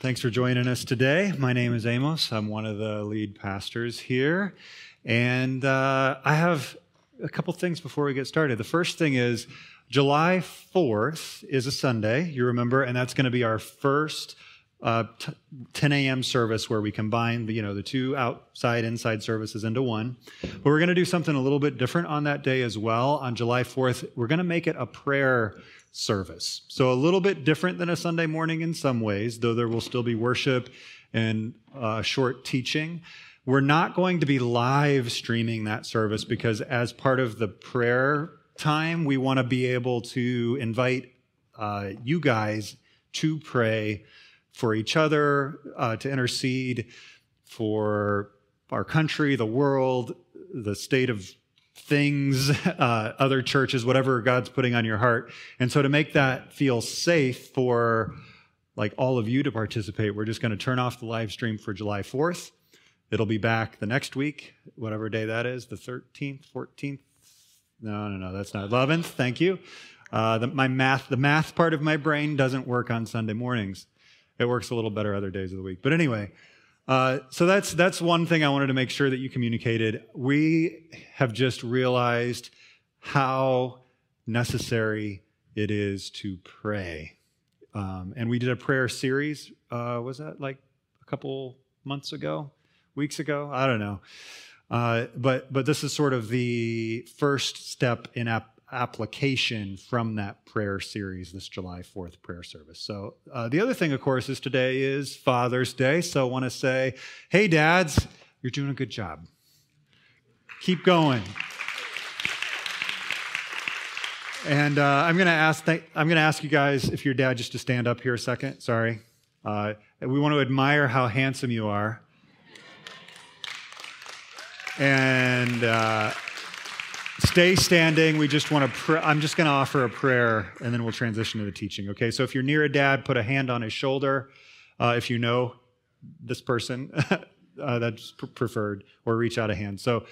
Thanks for joining us today. My name is Amos. I'm one of the lead pastors here. And uh, I have a couple things before we get started. The first thing is July 4th is a Sunday, you remember, and that's going to be our first uh, t- 10 a.m. service where we combine the, you know, the two outside inside services into one. But we're going to do something a little bit different on that day as well. On July 4th, we're going to make it a prayer service. So a little bit different than a Sunday morning in some ways, though there will still be worship and uh, short teaching. We're not going to be live streaming that service because, as part of the prayer time, we want to be able to invite uh, you guys to pray for each other, uh, to intercede for our country, the world, the state of things, uh, other churches, whatever God's putting on your heart. And so to make that feel safe for like all of you to participate, we're just going to turn off the live stream for July 4th. It'll be back the next week, whatever day that is, the 13th, 14th. No, no, no, that's not 11th. Thank you. Uh, the, my math, the math part of my brain doesn't work on Sunday mornings. It works a little better other days of the week. But anyway, uh, so that's that's one thing I wanted to make sure that you communicated. We have just realized how necessary it is to pray, um, and we did a prayer series. Uh, was that like a couple months ago, weeks ago? I don't know. Uh, but but this is sort of the first step in ap- application from that prayer series, this July 4th prayer service. So, uh, the other thing, of course, is today is Father's Day. So, I want to say, hey, dads, you're doing a good job. Keep going. And uh, I'm going to ask. Th- I'm going to ask you guys if your dad just to stand up here a second. Sorry. Uh, we want to admire how handsome you are. And uh, stay standing. We just want to, pr- I'm just going to offer a prayer and then we'll transition to the teaching. Okay, so if you're near a dad, put a hand on his shoulder. Uh, if you know this person, uh, that's pr- preferred, or reach out a hand. So,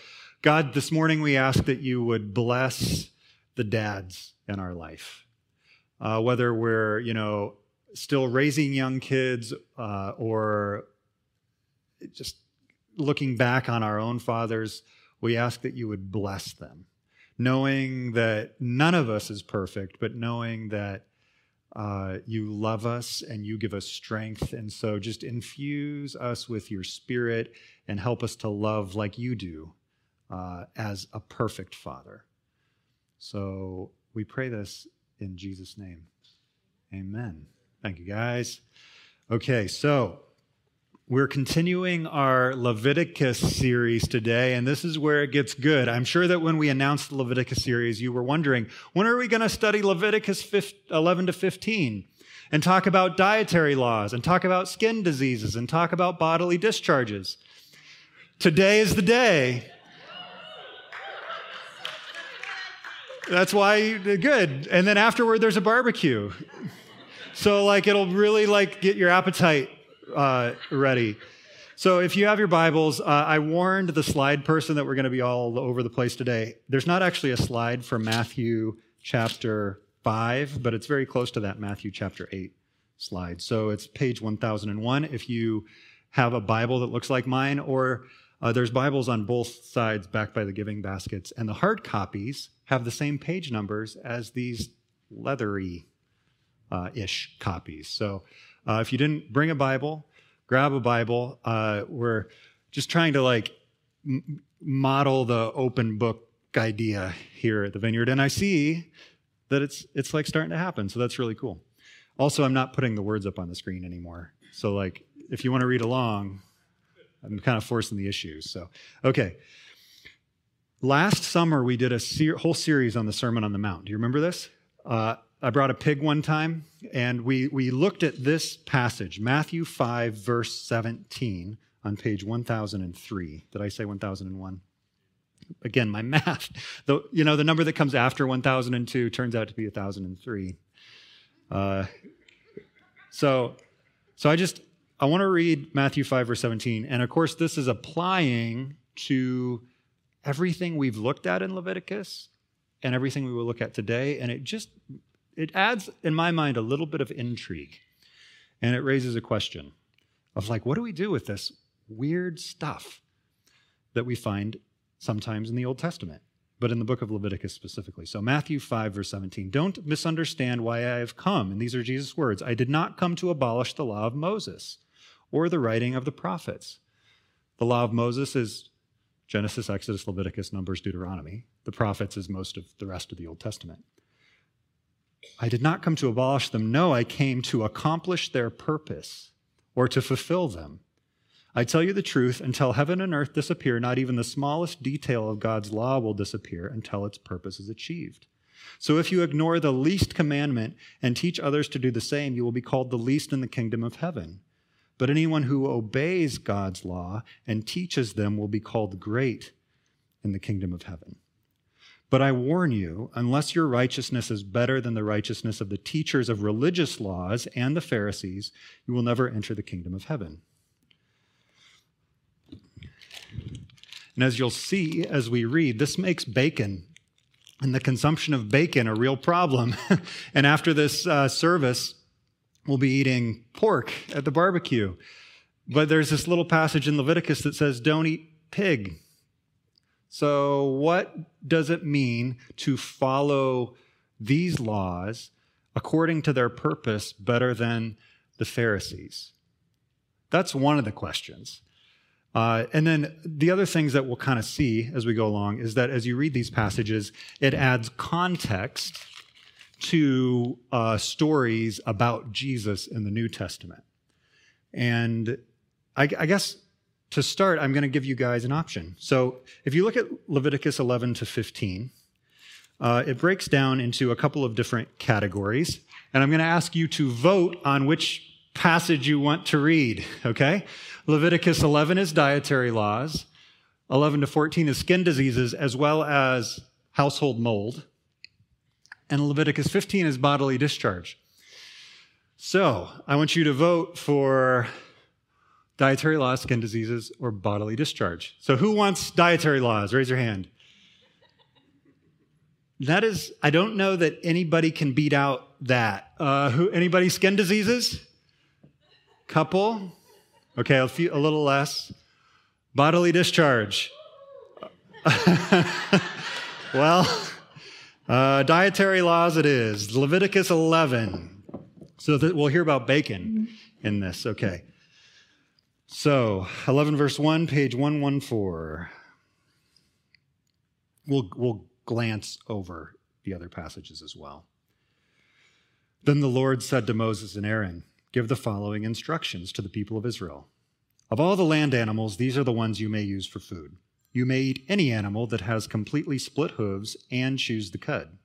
God, this morning we ask that you would bless the dads in our life. Uh, whether we're, you know, still raising young kids uh, or just looking back on our own fathers, we ask that you would bless them knowing that none of us is perfect, but knowing that uh, you love us and you give us strength. And so just infuse us with your spirit and help us to love like you do uh, as a perfect Father. So we pray this in Jesus' name. Amen. Thank you, guys. Okay, so we're continuing our Leviticus series today, and this is where it gets good. I'm sure that when we announced the Leviticus series, you were wondering when are we going to study Leviticus 11 to 15 and talk about dietary laws and talk about skin diseases and talk about bodily discharges? Today is the day. That's why good. And then afterward, there's a barbecue. So, like, it'll really like get your appetite uh, ready. So if you have your Bibles, uh, I warned the slide person that we're going to be all over the place today. There's not actually a slide for Matthew chapter 5, but it's very close to that Matthew chapter 8 slide. So it's page 1001 if you have a Bible that looks like mine, or uh, there's Bibles on both sides backed by the giving baskets. And the hard copies have the same page numbers as these leathery uh, ish copies. So uh, if you didn't bring a Bible, grab a Bible. Uh, we're just trying to like m- model the open book idea here at the Vineyard, and I see that it's it's like starting to happen. So that's really cool. Also, I'm not putting the words up on the screen anymore. So like, if you want to read along, I'm kind of forcing the issues. So okay. Last summer, we did a ser- whole series on the Sermon on the Mount. Do you remember this? Uh, I brought a pig one time, and we, we looked at this passage, Matthew 5, verse 17, on page 1003. Did I say 1001? Again, my math. The, you know, the number that comes after 1002 turns out to be 1003. Uh, so, so I just, I want to read Matthew 5, verse 17. And of course, this is applying to everything we've looked at in Leviticus and everything we will look at today. And it just it adds, in my mind, a little bit of intrigue. And it raises a question of like, what do we do with this weird stuff that we find sometimes in the Old Testament, but in the book of Leviticus specifically? So, Matthew 5, verse 17 Don't misunderstand why I have come. And these are Jesus' words I did not come to abolish the law of Moses or the writing of the prophets. The law of Moses is Genesis, Exodus, Leviticus, Numbers, Deuteronomy. The prophets is most of the rest of the Old Testament. I did not come to abolish them. No, I came to accomplish their purpose or to fulfill them. I tell you the truth, until heaven and earth disappear, not even the smallest detail of God's law will disappear until its purpose is achieved. So if you ignore the least commandment and teach others to do the same, you will be called the least in the kingdom of heaven. But anyone who obeys God's law and teaches them will be called great in the kingdom of heaven. But I warn you, unless your righteousness is better than the righteousness of the teachers of religious laws and the Pharisees, you will never enter the kingdom of heaven. And as you'll see as we read, this makes bacon and the consumption of bacon a real problem. and after this uh, service, we'll be eating pork at the barbecue. But there's this little passage in Leviticus that says, don't eat pig. So, what does it mean to follow these laws according to their purpose better than the Pharisees? That's one of the questions. Uh, and then the other things that we'll kind of see as we go along is that as you read these passages, it adds context to uh, stories about Jesus in the New Testament. And I, I guess to start, I'm going to give you guys an option. So if you look at Leviticus 11 to 15, uh, it breaks down into a couple of different categories. And I'm going to ask you to vote on which passage you want to read, okay? Leviticus 11 is dietary laws, 11 to 14 is skin diseases, as well as household mold. And Leviticus 15 is bodily discharge. So I want you to vote for dietary laws, skin diseases, or bodily discharge. So, who wants dietary laws? Raise your hand. That is, I don't know that anybody can beat out that. Uh, who? Anybody skin diseases? Couple. Okay, a, few, a little less. Bodily discharge. well, uh, dietary laws it is. Leviticus 11. So that we'll hear about bacon in this. Okay. So, 11 verse 1, page 114. We'll, we'll glance over the other passages as well. Then the Lord said to Moses and Aaron, Give the following instructions to the people of Israel. Of all the land animals, these are the ones you may use for food. You may eat any animal that has completely split hooves and chews the cud.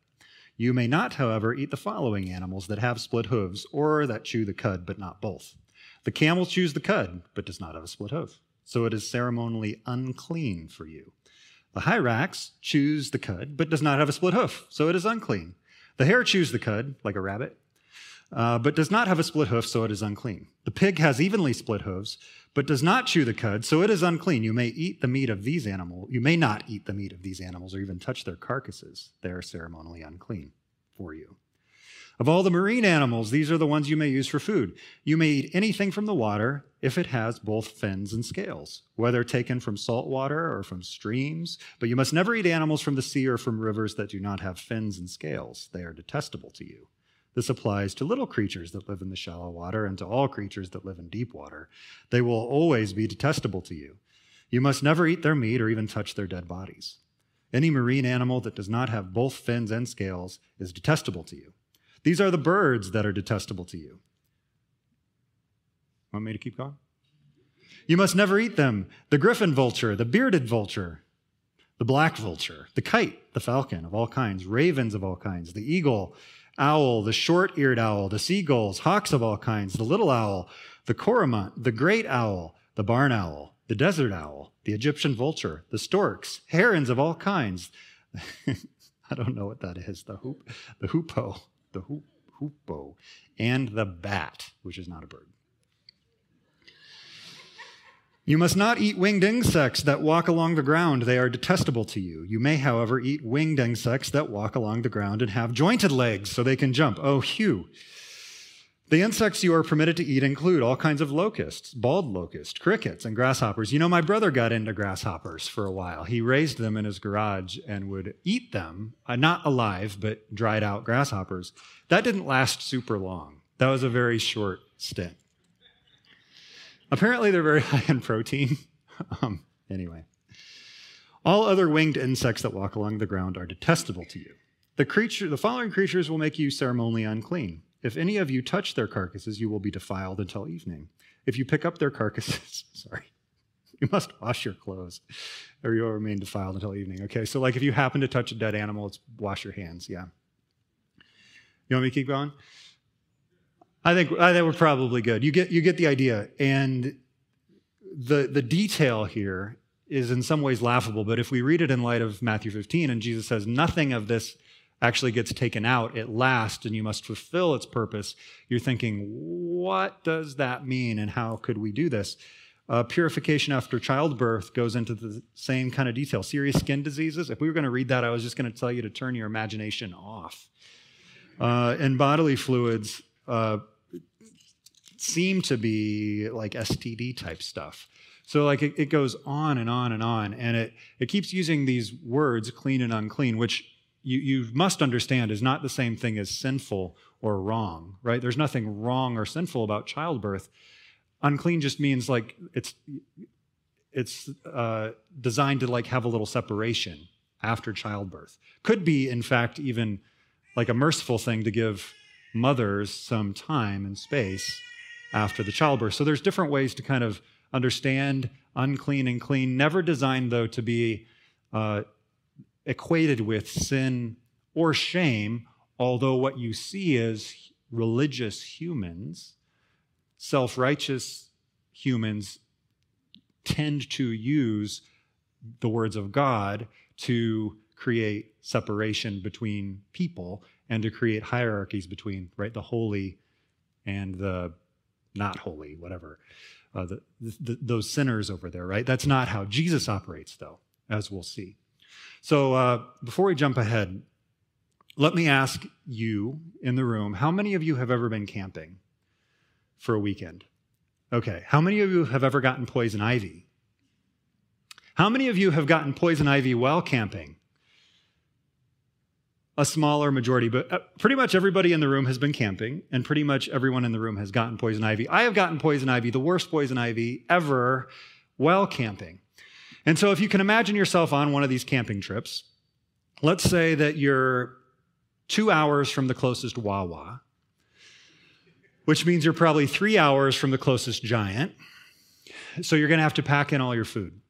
You may not, however, eat the following animals that have split hooves or that chew the cud, but not both the camel chews the cud, but does not have a split hoof, so it is ceremonially unclean for you. The hyrax chews the cud, but does not have a split hoof, so it is unclean. The hare chews the cud, like a rabbit, uh, but does not have a split hoof, so it is unclean. The pig has evenly split hooves, but does not chew the cud, so it is unclean. You may eat the meat of these animals. You may not eat the meat of these animals or even touch their carcasses. They are ceremonially unclean for you. Of all the marine animals, these are the ones you may use for food. You may eat anything from the water if it has both fins and scales, whether taken from salt water or from streams. But you must never eat animals from the sea or from rivers that do not have fins and scales. They are detestable to you. This applies to little creatures that live in the shallow water and to all creatures that live in deep water. They will always be detestable to you. You must never eat their meat or even touch their dead bodies. Any marine animal that does not have both fins and scales is detestable to you. These are the birds that are detestable to you. Want me to keep going? You must never eat them. The griffin vulture, the bearded vulture, the black vulture, the kite, the falcon of all kinds, ravens of all kinds, the eagle, owl, the short eared owl, the seagulls, hawks of all kinds, the little owl, the cormorant, the great owl, the barn owl, the desert owl, the Egyptian vulture, the storks, herons of all kinds. I don't know what that is. The hoop, the hoopoe, the hoop, hoopoe, and the bat, which is not a bird. You must not eat winged insects that walk along the ground. They are detestable to you. You may, however, eat winged insects that walk along the ground and have jointed legs so they can jump. Oh, Hugh. The insects you are permitted to eat include all kinds of locusts, bald locusts, crickets, and grasshoppers. You know, my brother got into grasshoppers for a while. He raised them in his garage and would eat them, uh, not alive, but dried out grasshoppers. That didn't last super long. That was a very short stint. Apparently, they're very high in protein. um, anyway, all other winged insects that walk along the ground are detestable to you. The creature, the following creatures will make you ceremonially unclean. If any of you touch their carcasses, you will be defiled until evening. If you pick up their carcasses, sorry, you must wash your clothes, or you will remain defiled until evening. Okay, so like if you happen to touch a dead animal, it's wash your hands. Yeah. You want me to keep going? I think I think we're probably good. You get you get the idea, and the the detail here is in some ways laughable. But if we read it in light of Matthew 15, and Jesus says nothing of this actually gets taken out, at last and you must fulfill its purpose. You're thinking, what does that mean, and how could we do this? Uh, purification after childbirth goes into the same kind of detail. Serious skin diseases. If we were going to read that, I was just going to tell you to turn your imagination off. Uh, and bodily fluids. Uh, seem to be like STD type stuff. So like it, it, goes on and on and on, and it it keeps using these words clean and unclean, which you, you must understand is not the same thing as sinful or wrong, right? There's nothing wrong or sinful about childbirth. Unclean just means like it's it's uh, designed to like have a little separation after childbirth. Could be, in fact, even like a merciful thing to give mothers some time and space after the childbirth. So there's different ways to kind of understand unclean and clean, never designed, though, to be uh, equated with sin or shame, although what you see is religious humans, self righteous humans, tend to use the words of God to create separation between people and to create hierarchies between right the holy and the not holy, whatever. Uh, the, the, those sinners over there, right? That's not how Jesus operates, though, as we'll see. So uh, before we jump ahead, let me ask you in the room how many of you have ever been camping for a weekend? Okay. How many of you have ever gotten poison ivy? How many of you have gotten poison ivy while camping? a smaller majority, but uh, pretty much everybody in the room has been camping, and pretty much everyone in the room has gotten poison ivy. I have gotten poison ivy, the worst poison ivy ever, while camping. And so, if you can imagine yourself on one of these camping trips, let's say that you're two hours from the closest Wawa, which means you're probably three hours from the closest giant. So, you're going to have to pack in all your food.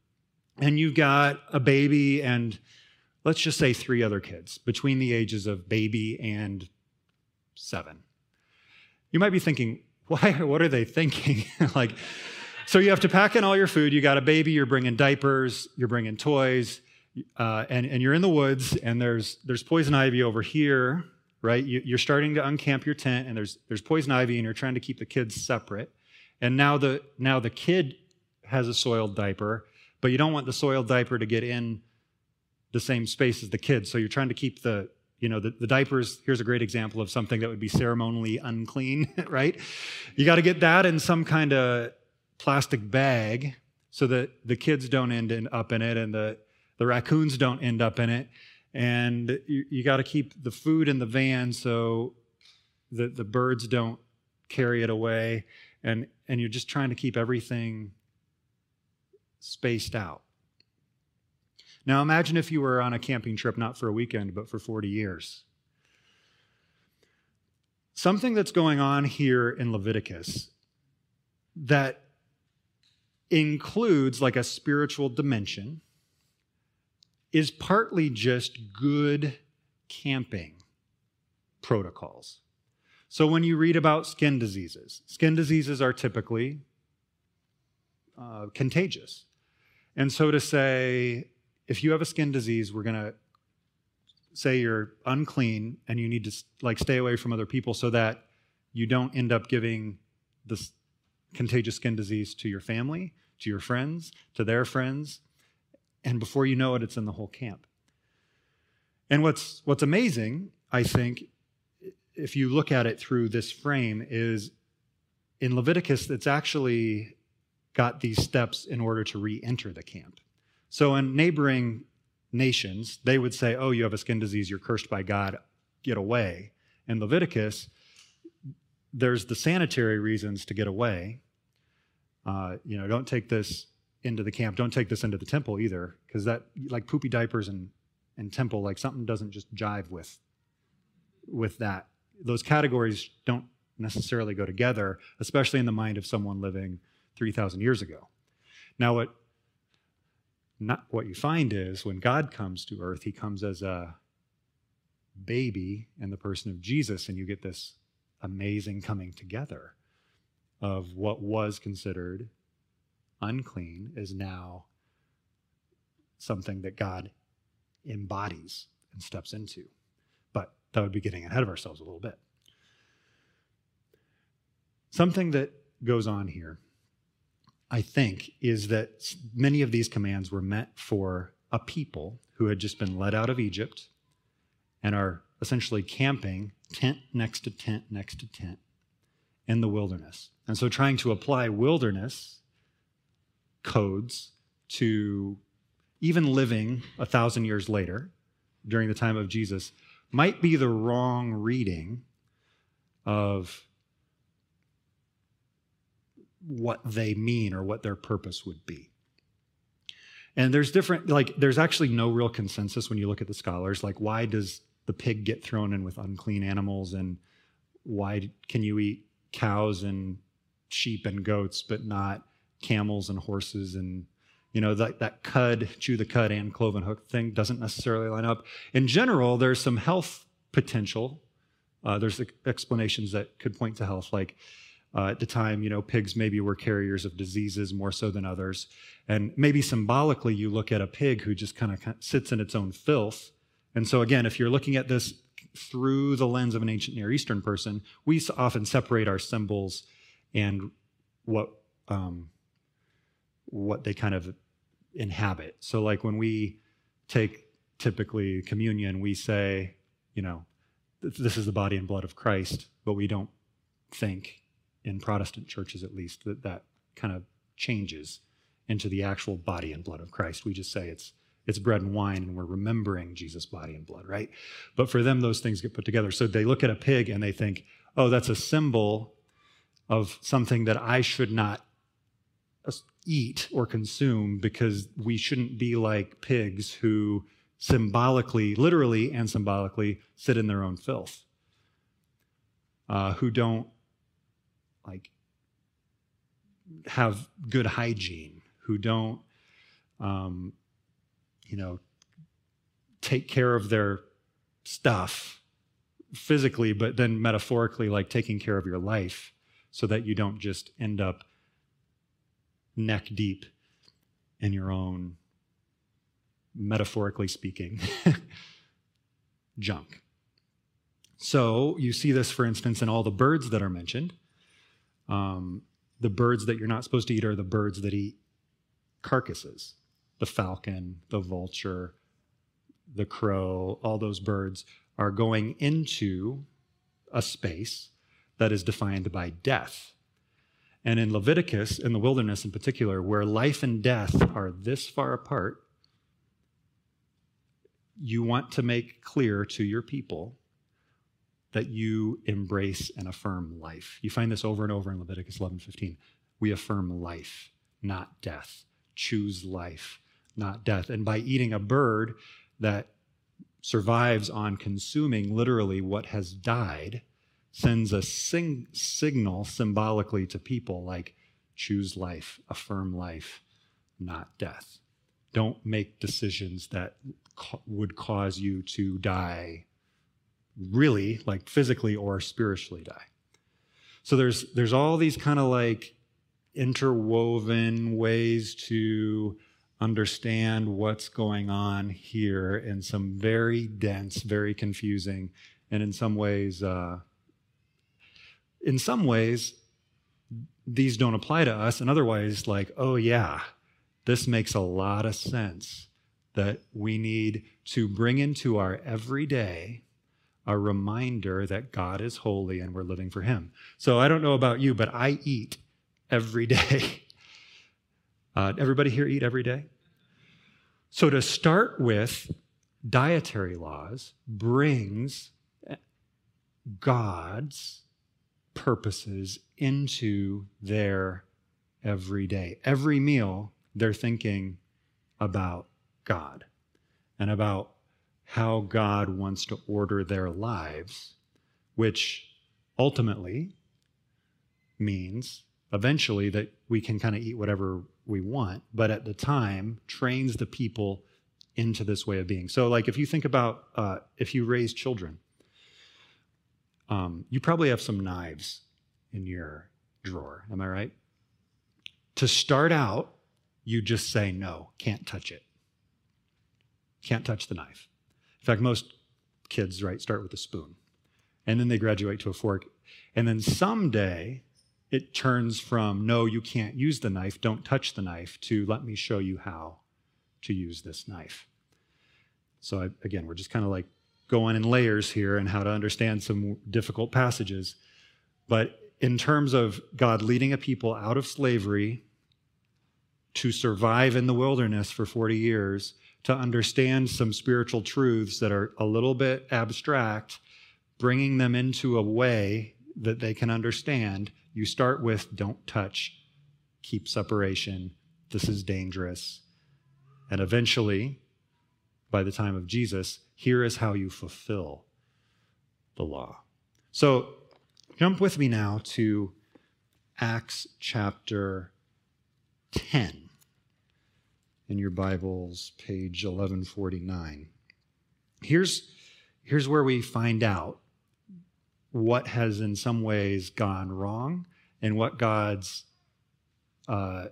And you've got a baby and let's just say three other kids between the ages of baby and seven. You might be thinking, why, what are they thinking? like, so you have to pack in all your food. You got a baby, you're bringing diapers, you're bringing toys, uh, and, and you're in the woods, and there's, there's poison ivy over here, right? You, are starting to uncamp your tent, and there's, there's poison ivy, and you're trying to keep the kids separate. And now the, now the kid has a soiled diaper, but you don't want the soiled diaper to get in the same space as the kids. So you're trying to keep the, you know, the, the diapers. Here's a great example of something that would be ceremonially unclean, right? You got to get that in some kind of plastic bag so that the kids don't end up in it and the, the raccoons don't end up in it. And you, you got to keep the food in the van so that the birds don't carry it away. And, and you're just trying to keep everything spaced out. Now imagine if you were on a camping trip not for a weekend, but for 40 years. Something that's going on here in Leviticus that includes like a spiritual dimension is partly just good camping. protocols. So when you read about skin diseases, skin diseases are typically uh, contagious. And so to say, if you have a skin disease, we're going to say you're unclean and you need to like stay away from other people so that you don't end up giving this contagious skin disease to your family, to your friends, to their friends, and before you know it it's in the whole camp. And what's what's amazing, I think, if you look at it through this frame is in Leviticus it's actually got these steps in order to re-enter the camp. So in neighboring nations, they would say, Oh, you have a skin disease, you're cursed by God, get away. In Leviticus, there's the sanitary reasons to get away. Uh, you know, don't take this into the camp. Don't take this into the temple either, because that, like poopy diapers and, and temple, like something doesn't just jive with, with that. Those categories don't necessarily go together, especially in the mind of someone living 3,000 years ago. Now, what not what you find is when God comes to earth, he comes as a baby in the person of Jesus, and you get this amazing coming together of what was considered unclean is now something that God embodies and steps into. But that would be getting ahead of ourselves a little bit. Something that goes on here I think, is that many of these commands were meant for a people who had just been led out of Egypt and are essentially camping tent next to tent next to tent in the wilderness. And so trying to apply wilderness codes to even living a thousand years later during the time of Jesus might be the wrong reading of what they mean or what their purpose would be. And there's different, like, there's actually no real consensus when you look at the scholars. Like, why does the pig get thrown in with unclean animals? And why can you eat cows and sheep and goats, but not camels and horses? And, you know, that, that cud, chew the cud and cloven hook thing doesn't necessarily line up. In general, there's some health potential. Uh, there's explanations that could point to health, like, uh, at the time, you know, pigs maybe were carriers of diseases more so than others. And maybe symbolically, you look at a pig who just kind of sits in its own filth. And so, again, if you're looking at this through the lens of an ancient Near Eastern person, we often separate our symbols and what um, what they kind of inhabit. So, like when we take typically communion, we say, you know, this is the body and blood of Christ, but we don't think in Protestant churches at least, that that kind of changes into the actual body and blood of Christ. We just say it's it's bread and wine and we're remembering Jesus' body and blood, right? But for them, those things get put together. So they look at a pig and they think, oh, that's a symbol of something that I should not eat or consume because we shouldn't be like pigs who symbolically, literally and symbolically, sit in their own filth, uh, who don't like have good hygiene, who don't, um, you know, take care of their stuff physically, but then metaphorically, like taking care of your life so that you don't just end up neck deep in your own, metaphorically speaking, junk. So you see this, for instance, in all the birds that are mentioned. Um, the birds that you're not supposed to eat are the birds that eat carcasses the falcon, the vulture, the crow, all those birds are going into a space that is defined by death. And in Leviticus, in the wilderness in particular, where life and death are this far apart, you want to make clear to your people that you embrace and affirm life. You find this over and over in Leviticus 11:15. We affirm life, not death. Choose life, not death. And by eating a bird that survives on consuming literally what has died, sends a sing- signal symbolically to people like choose life, affirm life, not death. Don't make decisions that would cause you to die really, like physically or spiritually die. So there's there's all these kind of like interwoven ways to understand what's going on here in some very dense, very confusing, and in some ways, uh, in some ways, these don't apply to us. And otherwise, like, oh yeah, this makes a lot of sense that we need to bring into our everyday a reminder that God is holy and we're living for Him. So I don't know about you, but I eat every day. Uh, everybody here eat every day? So to start with, dietary laws brings God's purposes into their everyday. Every meal, they're thinking about God and about how God wants to order their lives, which ultimately means eventually that we can kind of eat whatever we want, but at the time trains the people into this way of being. So, like if you think about uh, if you raise children, um, you probably have some knives in your drawer. Am I right? To start out, you just say no, can't touch it. Can't touch the knife. In fact, most kids, right, start with a spoon. And then they graduate to a fork. And then someday it turns from no, you can't use the knife, don't touch the knife, to let me show you how to use this knife. So, I, again, we're just kind of like going in layers here and how to understand some difficult passages. But in terms of God leading a people out of slavery to survive in the wilderness for 40 years, to understand some spiritual truths that are a little bit abstract, bringing them into a way that they can understand, you start with don't touch, keep separation, this is dangerous. And eventually, by the time of Jesus, here is how you fulfill the law. So jump with me now to Acts chapter 10 in your Bibles, page 1149. Here's, here's where we find out what has in some ways gone wrong and what God's uh,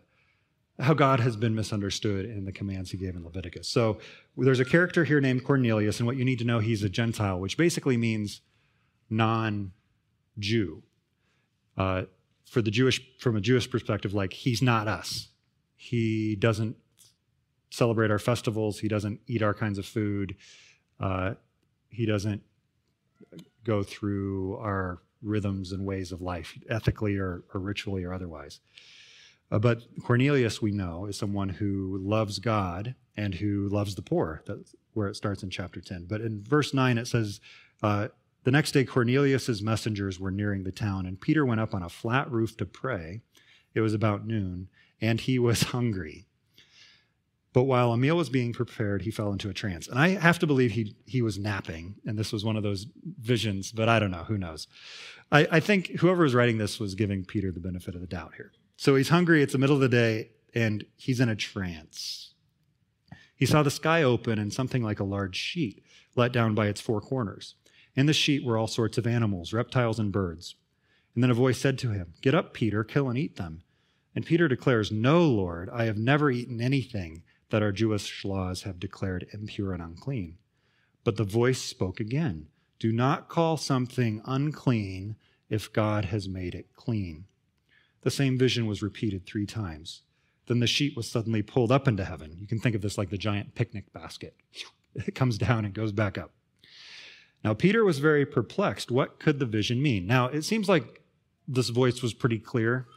how God has been misunderstood in the commands he gave in Leviticus. So there's a character here named Cornelius, and what you need to know, he's a Gentile, which basically means non-Jew. Uh, for the Jewish, from a Jewish perspective, like he's not us. He doesn't celebrate our festivals. He doesn't eat our kinds of food. Uh, he doesn't go through our rhythms and ways of life, ethically or, or ritually or otherwise. Uh, but Cornelius, we know, is someone who loves God and who loves the poor. That's where it starts in chapter 10. But in verse 9, it says, uh, The next day, Cornelius's messengers were nearing the town, and Peter went up on a flat roof to pray. It was about noon, and he was hungry. But while a meal was being prepared, he fell into a trance. And I have to believe he, he was napping, and this was one of those visions, but I don't know. Who knows? I, I think whoever was writing this was giving Peter the benefit of the doubt here. So he's hungry, it's the middle of the day, and he's in a trance. He saw the sky open and something like a large sheet let down by its four corners. In the sheet were all sorts of animals, reptiles, and birds. And then a voice said to him, Get up, Peter, kill and eat them. And Peter declares, No, Lord, I have never eaten anything that our Jewish laws have declared impure and unclean. But the voice spoke again Do not call something unclean if God has made it clean. The same vision was repeated three times. Then the sheet was suddenly pulled up into heaven. You can think of this like the giant picnic basket. It comes down and goes back up. Now, Peter was very perplexed. What could the vision mean? Now, it seems like this voice was pretty clear,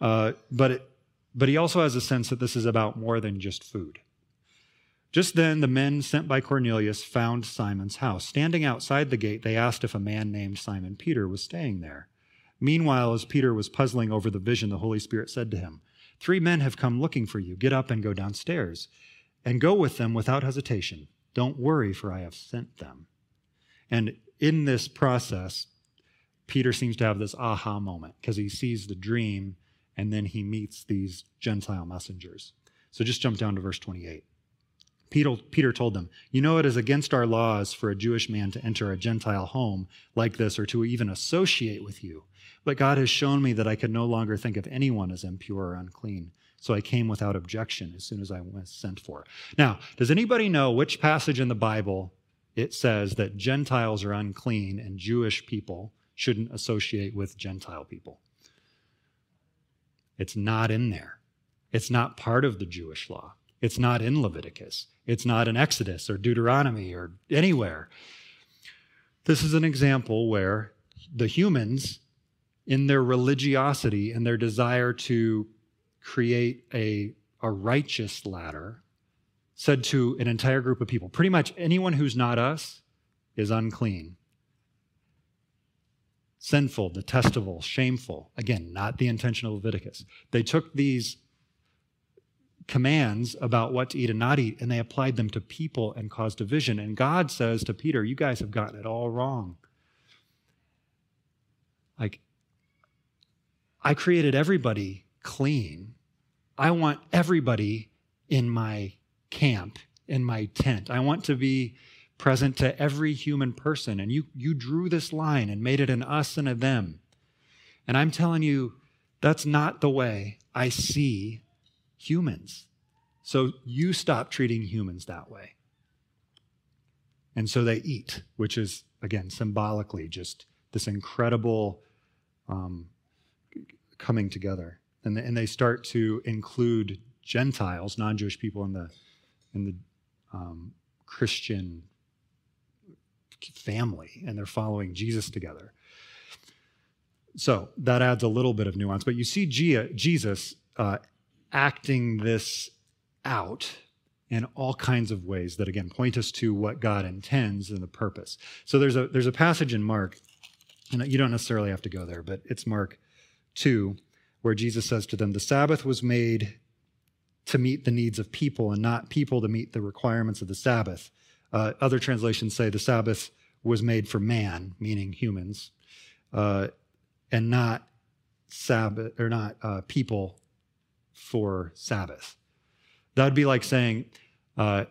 uh, but it, but he also has a sense that this is about more than just food. Just then, the men sent by Cornelius found Simon's house. Standing outside the gate, they asked if a man named Simon Peter was staying there. Meanwhile, as Peter was puzzling over the vision, the Holy Spirit said to him, Three men have come looking for you. Get up and go downstairs, and go with them without hesitation. Don't worry, for I have sent them. And in this process, Peter seems to have this aha moment because he sees the dream and then he meets these Gentile messengers. So just jump down to verse 28. Peter, Peter told them, You know, it is against our laws for a Jewish man to enter a Gentile home like this or to even associate with you. But God has shown me that I could no longer think of anyone as impure or unclean. So I came without objection as soon as I was sent for. Now, does anybody know which passage in the Bible it says that Gentiles are unclean and Jewish people shouldn't associate with Gentile people? It's not in there. It's not part of the Jewish law. It's not in Leviticus. It's not in Exodus or Deuteronomy or anywhere. This is an example where the humans, in their religiosity and their desire to create a, a righteous ladder, said to an entire group of people pretty much anyone who's not us is unclean, sinful, detestable, shameful. Again, not the intention of Leviticus. They took these commands about what to eat and not eat, and they applied them to people and caused division. And God says to Peter, You guys have gotten it all wrong. Like, I created everybody clean. I want everybody in my camp, in my tent. I want to be present to every human person. And you, you drew this line and made it an us and a them. And I'm telling you, that's not the way I see humans. So you stop treating humans that way. And so they eat, which is, again, symbolically just this incredible um, coming together. And, and they start to include Gentiles, non Jewish people, in the, in the um, Christian family, and they're following Jesus together. So that adds a little bit of nuance. But you see Jesus uh, acting this out in all kinds of ways that again point us to what God intends and the purpose. So there's a there's a passage in Mark, and you don't necessarily have to go there, but it's Mark 2, where Jesus says to them, The Sabbath was made to meet the needs of people and not people to meet the requirements of the Sabbath. Uh, other translations say the Sabbath was made for man, meaning humans, uh, and not Sabbath or not uh, people for Sabbath. That would be like saying, uh,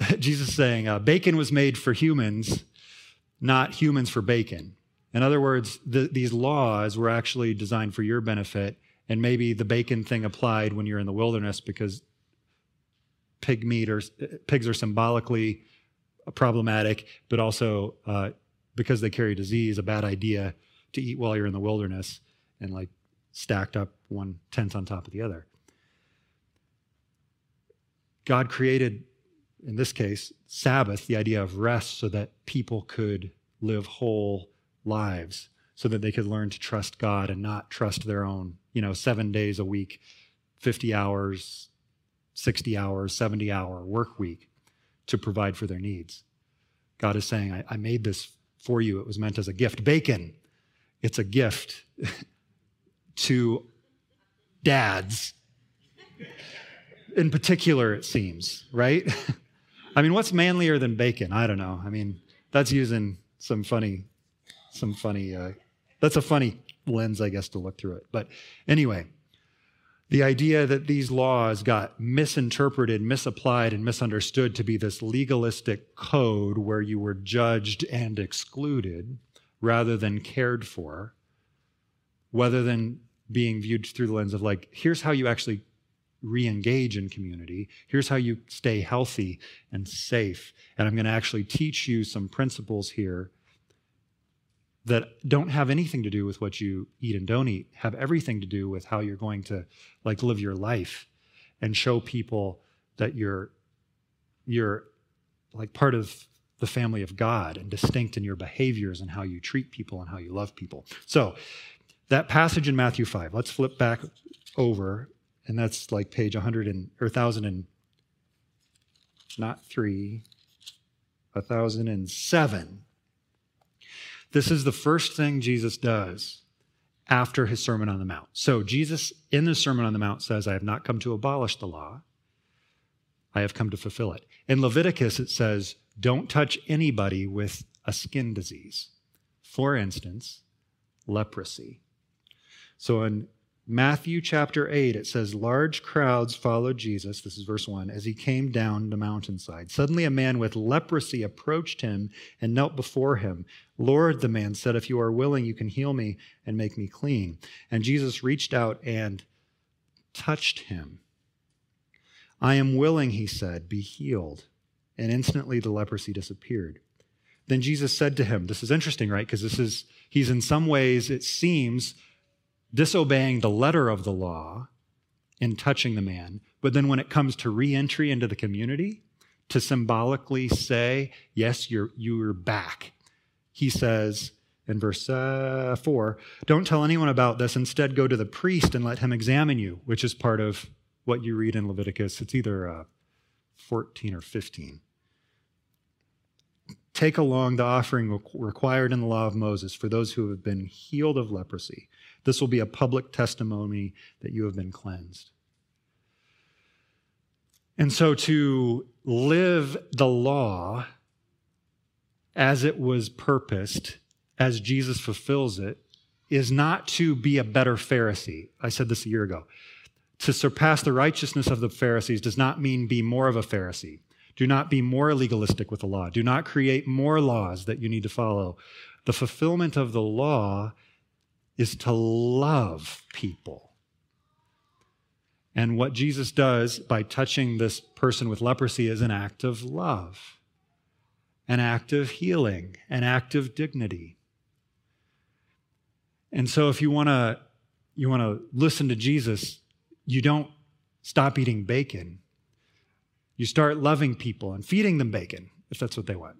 Jesus saying, uh, bacon was made for humans, not humans for bacon. In other words, the, these laws were actually designed for your benefit, and maybe the bacon thing applied when you're in the wilderness because pig meat or pigs are symbolically problematic, but also uh, because they carry disease, a bad idea to eat while you're in the wilderness and like stacked up one tent on top of the other. God created, in this case, Sabbath, the idea of rest, so that people could live whole lives, so that they could learn to trust God and not trust their own, you know, seven days a week, 50 hours, 60 hours, 70 hour work week to provide for their needs. God is saying, I, I made this for you. It was meant as a gift. Bacon, it's a gift to dads in particular, it seems, right? I mean, what's manlier than bacon? I don't know. I mean, that's using some funny, some funny, uh, that's a funny lens, I guess, to look through it. But anyway, the idea that these laws got misinterpreted, misapplied, and misunderstood to be this legalistic code where you were judged and excluded rather than cared for, rather than being viewed through the lens of like, here's how you actually re engage in community. Here's how you stay healthy and safe. And I'm going to actually teach you some principles here that don't have anything to do with what you eat and don't eat, have everything to do with how you're going to like live your life and show people that you're you're like part of the family of God and distinct in your behaviors and how you treat people and how you love people. So, that passage in Matthew 5, let's flip back over and that's like page 100 and or 1000 and not 3 1007 this is the first thing jesus does after his sermon on the mount. So jesus in the sermon on the mount says i have not come to abolish the law. I have come to fulfill it. In leviticus it says don't touch anybody with a skin disease. For instance leprosy. So in Matthew chapter 8, it says, Large crowds followed Jesus, this is verse 1, as he came down the mountainside. Suddenly a man with leprosy approached him and knelt before him. Lord, the man said, If you are willing, you can heal me and make me clean. And Jesus reached out and touched him. I am willing, he said, be healed. And instantly the leprosy disappeared. Then Jesus said to him, This is interesting, right? Because this is, he's in some ways, it seems, disobeying the letter of the law in touching the man. But then when it comes to reentry into the community, to symbolically say, Yes, you're, you're back, he says in verse uh, 4 Don't tell anyone about this. Instead, go to the priest and let him examine you, which is part of what you read in Leviticus. It's either uh, 14 or 15. Take along the offering required in the law of Moses for those who have been healed of leprosy. This will be a public testimony that you have been cleansed. And so to live the law as it was purposed, as Jesus fulfills it, is not to be a better Pharisee. I said this a year ago. To surpass the righteousness of the Pharisees does not mean be more of a Pharisee. Do not be more legalistic with the law. Do not create more laws that you need to follow. The fulfillment of the law is to love people. And what Jesus does by touching this person with leprosy is an act of love, an act of healing, an act of dignity. And so if you want to you want to listen to Jesus, you don't stop eating bacon. You start loving people and feeding them bacon if that's what they want.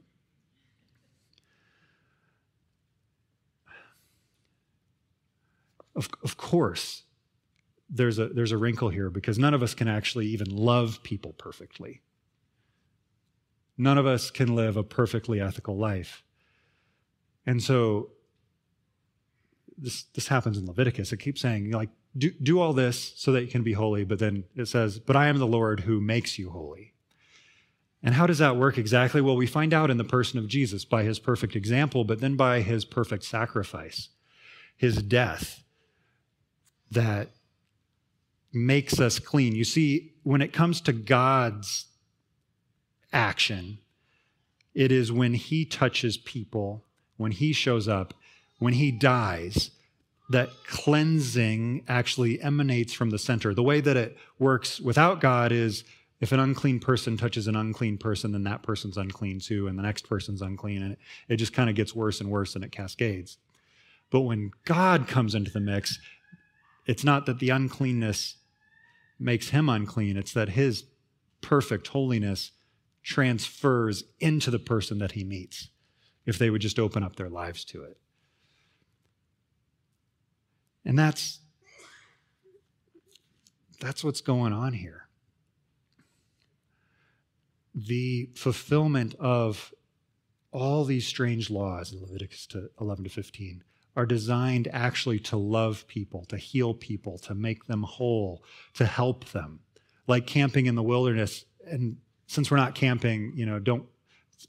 Of, of course, there's a, there's a wrinkle here because none of us can actually even love people perfectly. None of us can live a perfectly ethical life. And so this, this happens in Leviticus. It keeps saying, like, do, do all this so that you can be holy, but then it says, but I am the Lord who makes you holy. And how does that work exactly? Well, we find out in the person of Jesus by his perfect example, but then by his perfect sacrifice, his death that makes us clean. You see, when it comes to God's action, it is when he touches people, when he shows up, when he dies, that cleansing actually emanates from the center. The way that it works without God is if an unclean person touches an unclean person, then that person's unclean too, and the next person's unclean, and it, it just kind of gets worse and worse and it cascades. But when God comes into the mix, it's not that the uncleanness makes him unclean, it's that his perfect holiness transfers into the person that he meets if they would just open up their lives to it. And that's that's what's going on here. The fulfillment of all these strange laws in Leviticus to 11 to 15 are designed actually to love people, to heal people, to make them whole, to help them. Like camping in the wilderness. And since we're not camping, you know, don't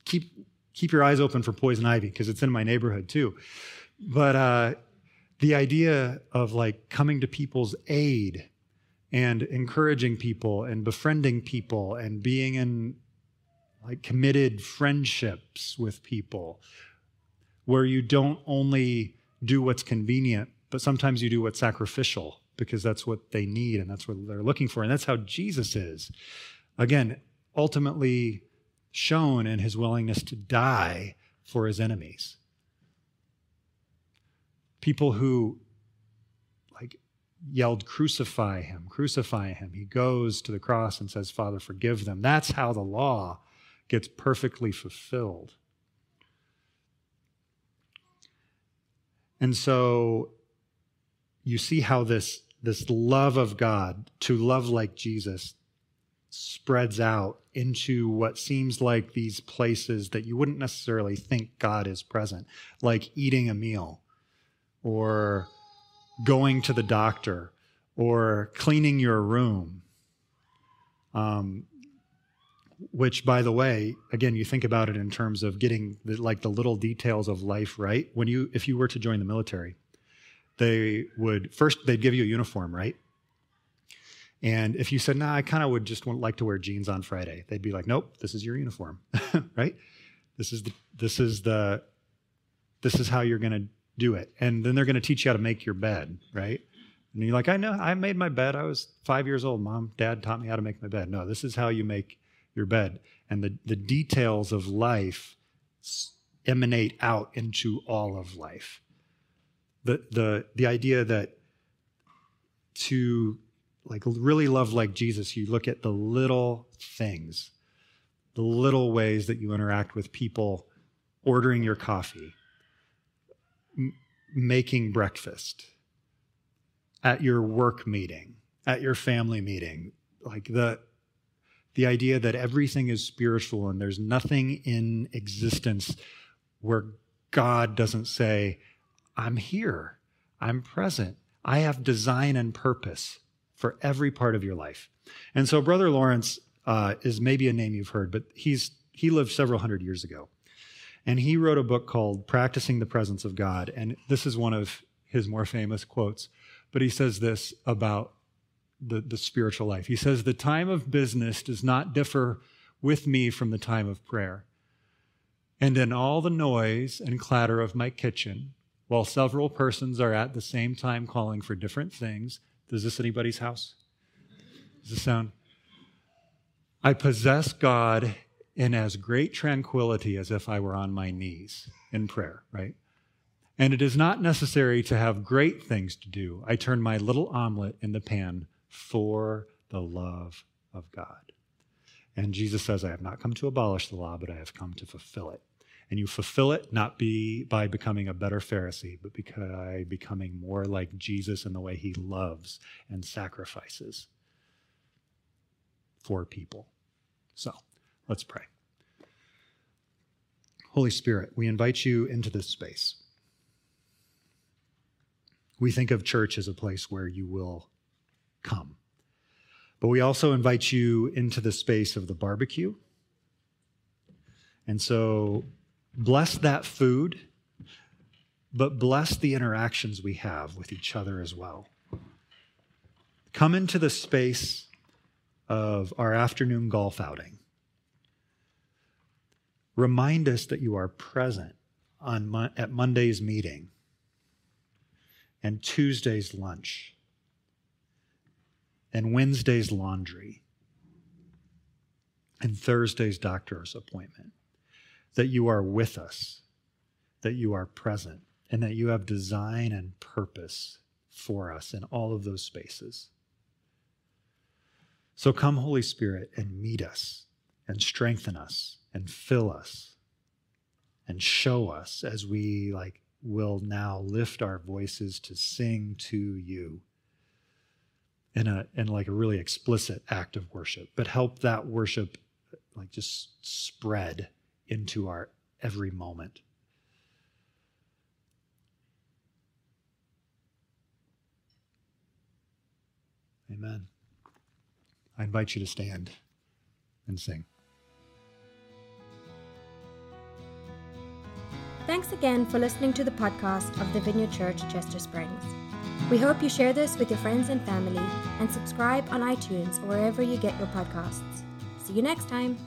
keep keep your eyes open for poison ivy because it's in my neighborhood too. But uh, the idea of like coming to people's aid and encouraging people and befriending people and being in like committed friendships with people where you don't only do what's convenient, but sometimes you do what's sacrificial because that's what they need and that's what they're looking for. And that's how Jesus is. Again, ultimately shown in his willingness to die for his enemies. People who like yelled, Crucify him, crucify him. He goes to the cross and says, Father, forgive them. That's how the law gets perfectly fulfilled. And so you see how this, this love of God, to love like Jesus, spreads out into what seems like these places that you wouldn't necessarily think God is present, like eating a meal or going to the doctor or cleaning your room. Um, which by the way again you think about it in terms of getting the, like the little details of life right when you if you were to join the military they would first they'd give you a uniform, right? And if you said, "Nah, I kind of would just want, like to wear jeans on Friday," they'd be like, "Nope, this is your uniform, right? This is the this is the this is how you're going to do it." And then they're going to teach you how to make your bed, right? And you're like, "I know, I made my bed. I was five years old. Mom, Dad taught me how to make my bed." No, this is how you make your bed, and the the details of life emanate out into all of life. The the the idea that to like really love like Jesus, you look at the little things, the little ways that you interact with people, ordering your coffee, m- making breakfast, at your work meeting, at your family meeting, like the the idea that everything is spiritual and there's nothing in existence where God doesn't say, I'm here, I'm present, I have design and purpose for every part of your life. And so, Brother Lawrence uh, is maybe a name you've heard, but he's he lived several hundred years ago, and he wrote a book called "Practicing the Presence of God." And this is one of his more famous quotes. But he says this about the, the spiritual life. He says, The time of business does not differ with me from the time of prayer. And in all the noise and clatter of my kitchen, while several persons are at the same time calling for different things, is this anybody's house? Does this sound? I possess God in as great tranquility as if I were on my knees in prayer, right? And it is not necessary to have great things to do. I turn my little omelet in the pan for the love of God. And Jesus says, I have not come to abolish the law, but I have come to fulfill it. And you fulfill it not be by becoming a better Pharisee, but by becoming more like Jesus in the way he loves and sacrifices for people. So let's pray. Holy Spirit, we invite you into this space. We think of church as a place where you will come. But we also invite you into the space of the barbecue. And so bless that food, but bless the interactions we have with each other as well. Come into the space of our afternoon golf outing. Remind us that you are present on, at Monday's meeting and Tuesday's lunch and Wednesday's laundry and Thursday's doctor's appointment. That you are with us, that you are present, and that you have design and purpose for us in all of those spaces. So come, Holy Spirit, and meet us and strengthen us and fill us and show us as we like will now lift our voices to sing to you in a in like a really explicit act of worship, but help that worship like just spread into our every moment. Amen. I invite you to stand and sing. Thanks again for listening to the podcast of the Vineyard Church, Chester Springs. We hope you share this with your friends and family and subscribe on iTunes or wherever you get your podcasts. See you next time.